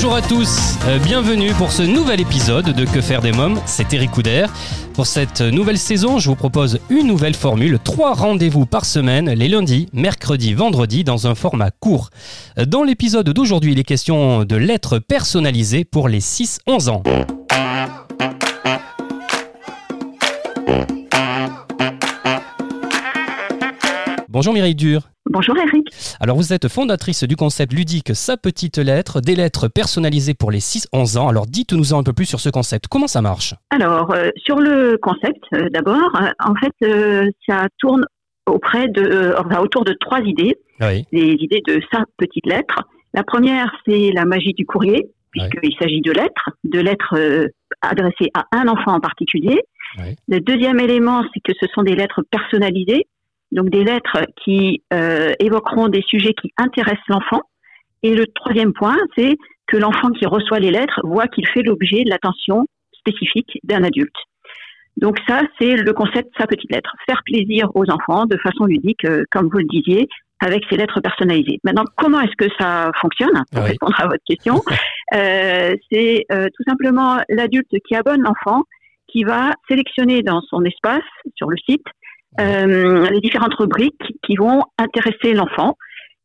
Bonjour à tous, euh, bienvenue pour ce nouvel épisode de Que faire des mômes, c'est Eric Couder. Pour cette nouvelle saison, je vous propose une nouvelle formule, trois rendez-vous par semaine, les lundis, mercredis, vendredis, dans un format court. Dans l'épisode d'aujourd'hui, il est question de lettres personnalisées pour les 6-11 ans. Bonjour Mireille Dur. Bonjour Eric. Alors vous êtes fondatrice du concept ludique Sa petite lettre, des lettres personnalisées pour les 6-11 ans. Alors dites-nous un peu plus sur ce concept. Comment ça marche? Alors euh, sur le concept, euh, d'abord, euh, en fait, ça tourne auprès de, enfin, autour de trois idées. Oui. Les idées de sa petite lettre. La première, c'est la magie du courrier, puisqu'il s'agit de lettres, de lettres adressées à un enfant en particulier. Le deuxième élément, c'est que ce sont des lettres personnalisées, donc des lettres qui euh, évoqueront des sujets qui intéressent l'enfant. Et le troisième point, c'est que l'enfant qui reçoit les lettres voit qu'il fait l'objet de l'attention spécifique d'un adulte. Donc ça, c'est le concept sa petite lettre. Faire plaisir aux enfants de façon ludique, euh, comme vous le disiez, avec ces lettres personnalisées. Maintenant, comment est-ce que ça fonctionne Pour Oui. répondre à votre question, euh, c'est euh, tout simplement l'adulte qui abonne l'enfant qui va sélectionner dans son espace, sur le site, les différentes rubriques qui vont intéresser l'enfant.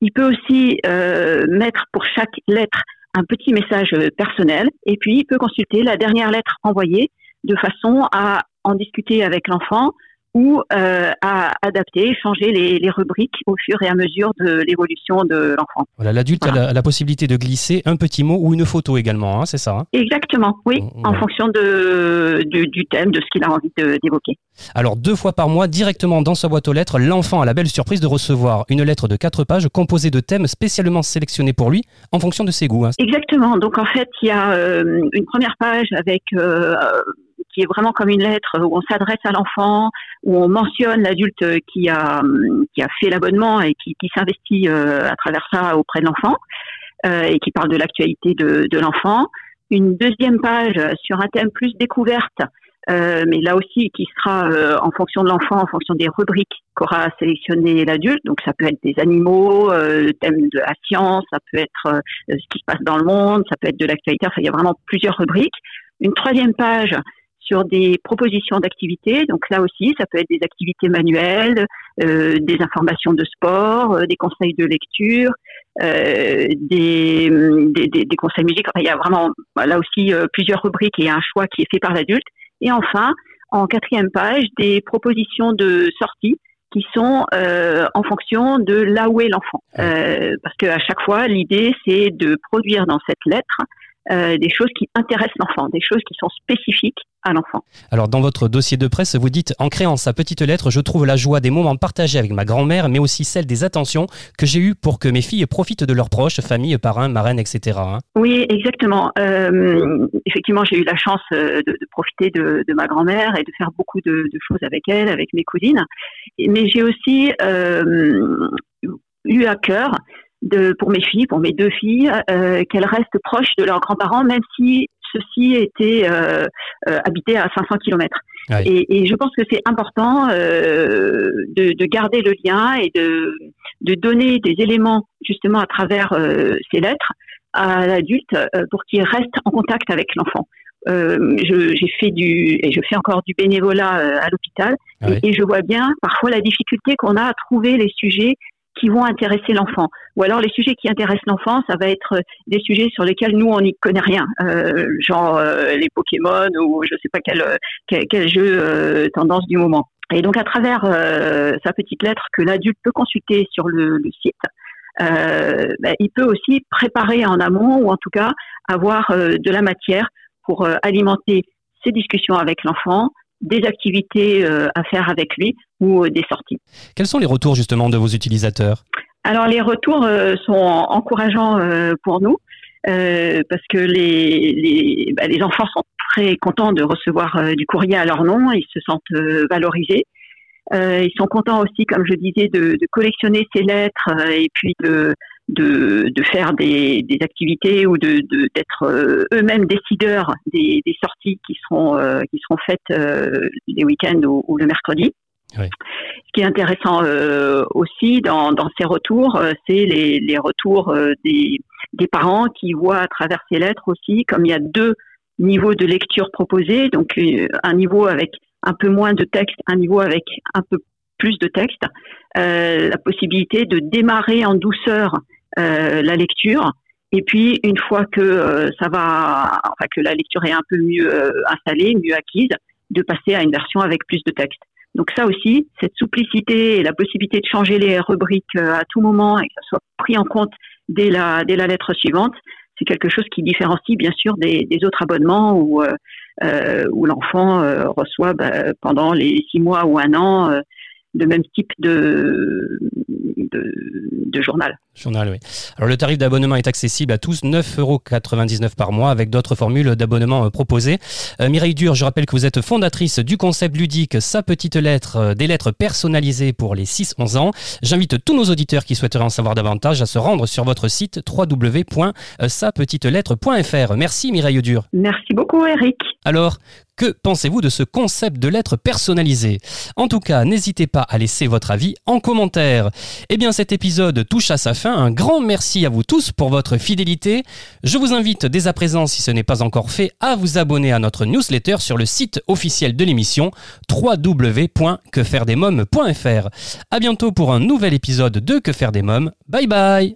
Il peut aussi euh, mettre pour chaque lettre un petit message euh, personnel et puis il peut consulter la dernière lettre envoyée de façon à en discuter avec l'enfant ou euh, à adapter, changer les, les rubriques au fur et à mesure de l'évolution de l'enfant. Voilà, l'adulte a, la, possibilité de glisser un petit mot ou une photo également, hein, c'est ça hein? Exactement, oui, en ouais. fonction de, du, du thème, de ce qu'il a envie de- d'évoquer. Alors deux fois par mois, directement dans sa boîte aux lettres, l'enfant a la belle surprise de recevoir une lettre de quatre pages composée de thèmes spécialement sélectionnés pour lui en fonction de ses goûts. hein. Exactement. Donc en fait, il y a euh, une première page avec euh, qui est vraiment comme une lettre où on s'adresse à l'enfant, où on mentionne l'adulte qui a hum, qui a fait l'abonnement et qui, qui s'investit euh, à travers ça auprès de l'enfant euh, et qui parle de l'actualité de, de l'enfant. Une deuxième page sur un thème plus découverte. euh, mais là aussi qui sera en fonction de l'enfant, en fonction des rubriques qu'aura sélectionné l'adulte. Donc ça peut être des animaux, le thème de la science, ça peut être ce qui se passe dans le monde, ça peut être de l'actualité, enfin il y a vraiment plusieurs rubriques. Une troisième page sur des propositions d'activités, donc là aussi ça peut être des activités manuelles, euh, des informations de sport, euh, des conseils de lecture, euh, des, des, des, conseils musique, enfin il y a vraiment là aussi euh, plusieurs rubriques et un choix qui est fait par l'adulte. Et enfin, en quatrième page, des propositions de sortie qui sont euh, en fonction de là où est l'enfant. Euh, parce qu'à chaque fois, l'idée, c'est de produire dans cette lettre euh, des choses qui intéressent l'enfant, des choses qui sont spécifiques à l'enfant. Alors dans votre dossier de presse, vous dites en créant sa petite lettre, je trouve la joie des moments partagés avec ma grand-mère, mais aussi celle des attentions que j'ai eues pour que mes filles profitent de leurs proches, famille, parrains, marraines, etc. hein. Oui, exactement. Euh, effectivement, j'ai eu la chance euh, de, de profiter de, de ma grand-mère et de faire beaucoup de, de choses avec elle, avec mes cousines. Mais j'ai aussi euh, eu à cœur de, pour mes filles, pour mes deux filles, euh, qu'elles restent proches de leurs grands-parents, même si ceux-ci étaient euh, euh, habités à 500 kilomètres. Ouais. Et, et je pense que c'est important euh, de, de garder le lien et de, de donner des éléments justement à travers euh, ces lettres à l'adulte euh, pour qu'il reste en contact avec l'enfant. Euh, j'ai fait du et je fais encore du bénévolat euh, à l'hôpital Ah oui. et, et je vois bien parfois la difficulté qu'on a à trouver les sujets qui vont intéresser l'enfant. Ou alors les sujets qui intéressent l'enfant, ça va être des sujets sur lesquels nous on n'y connaît rien, euh, genre euh, les Pokémon ou je sais pas quel quel, jeu euh, tendance du moment. Et donc à travers euh, sa petite lettre que l'adulte peut consulter sur le, site, euh, ben, il peut aussi préparer en amont ou en tout cas avoir euh, de la matière pour euh, alimenter ses discussions avec l'enfant, des activités euh, à faire avec lui ou euh, des sorties. Quels sont les retours justement de vos utilisateurs? Alors les retours euh, sont encourageants pour nous euh, parce que les, les, bah, les enfants sont très contents de recevoir euh, du courrier à leur nom, ils se sentent euh, valorisés. ils sont contents aussi, comme je disais, de, de collectionner ces lettres et puis de, de, de faire des, des activités ou de d'être eux-mêmes décideurs des, des, sorties qui seront qui seront faites les week-ends ou, le mercredi. Oui. Ce qui est intéressant aussi dans, dans ces retours, c'est les, les retours des, des parents qui voient à travers ces lettres aussi, comme il y a deux niveaux de lecture proposés, donc euh, un niveau avec un peu moins de texte, un niveau avec un peu plus de texte, euh, la possibilité de démarrer en douceur euh, la lecture, et puis une fois que ça va, enfin que la lecture est un peu mieux installée, mieux acquise, de passer à une version avec plus de texte. Donc ça aussi, cette supplicité et la possibilité de changer les rubriques à tout moment et que ça soit pris en compte dès la, dès la lettre suivante, c'est quelque chose qui différencie bien sûr des, des autres abonnements où, euh, euh où l'enfant euh, reçoit bah, pendant les six mois ou un an euh, de même type de, de, de, journal. Journal, oui. Alors le tarif d'abonnement est accessible à tous, 9,99 euros par mois, avec d'autres formules d'abonnement euh, proposées. Euh, Mireille Dur, je rappelle que vous êtes fondatrice du concept ludique Sa Petite Lettre, euh, des lettres personnalisées pour les 6-11 ans. J'invite tous nos auditeurs qui souhaiteraient en savoir davantage à se rendre sur votre site www.sapetitelettre.fr. Merci Mireille Dur. Merci beaucoup Eric. Alors, que pensez-vous de ce concept de lettres personnalisées? En tout cas, n'hésitez pas à laisser votre avis en commentaire. Eh bien, cet épisode touche à sa fin. Un grand merci à vous tous pour votre fidélité. Je vous invite dès à présent, si ce n'est pas encore fait, à vous abonner à notre newsletter sur le site officiel de l'émission www.quefairedesmoms.fr. À bientôt pour un nouvel épisode de Que faire des mômes. Bye bye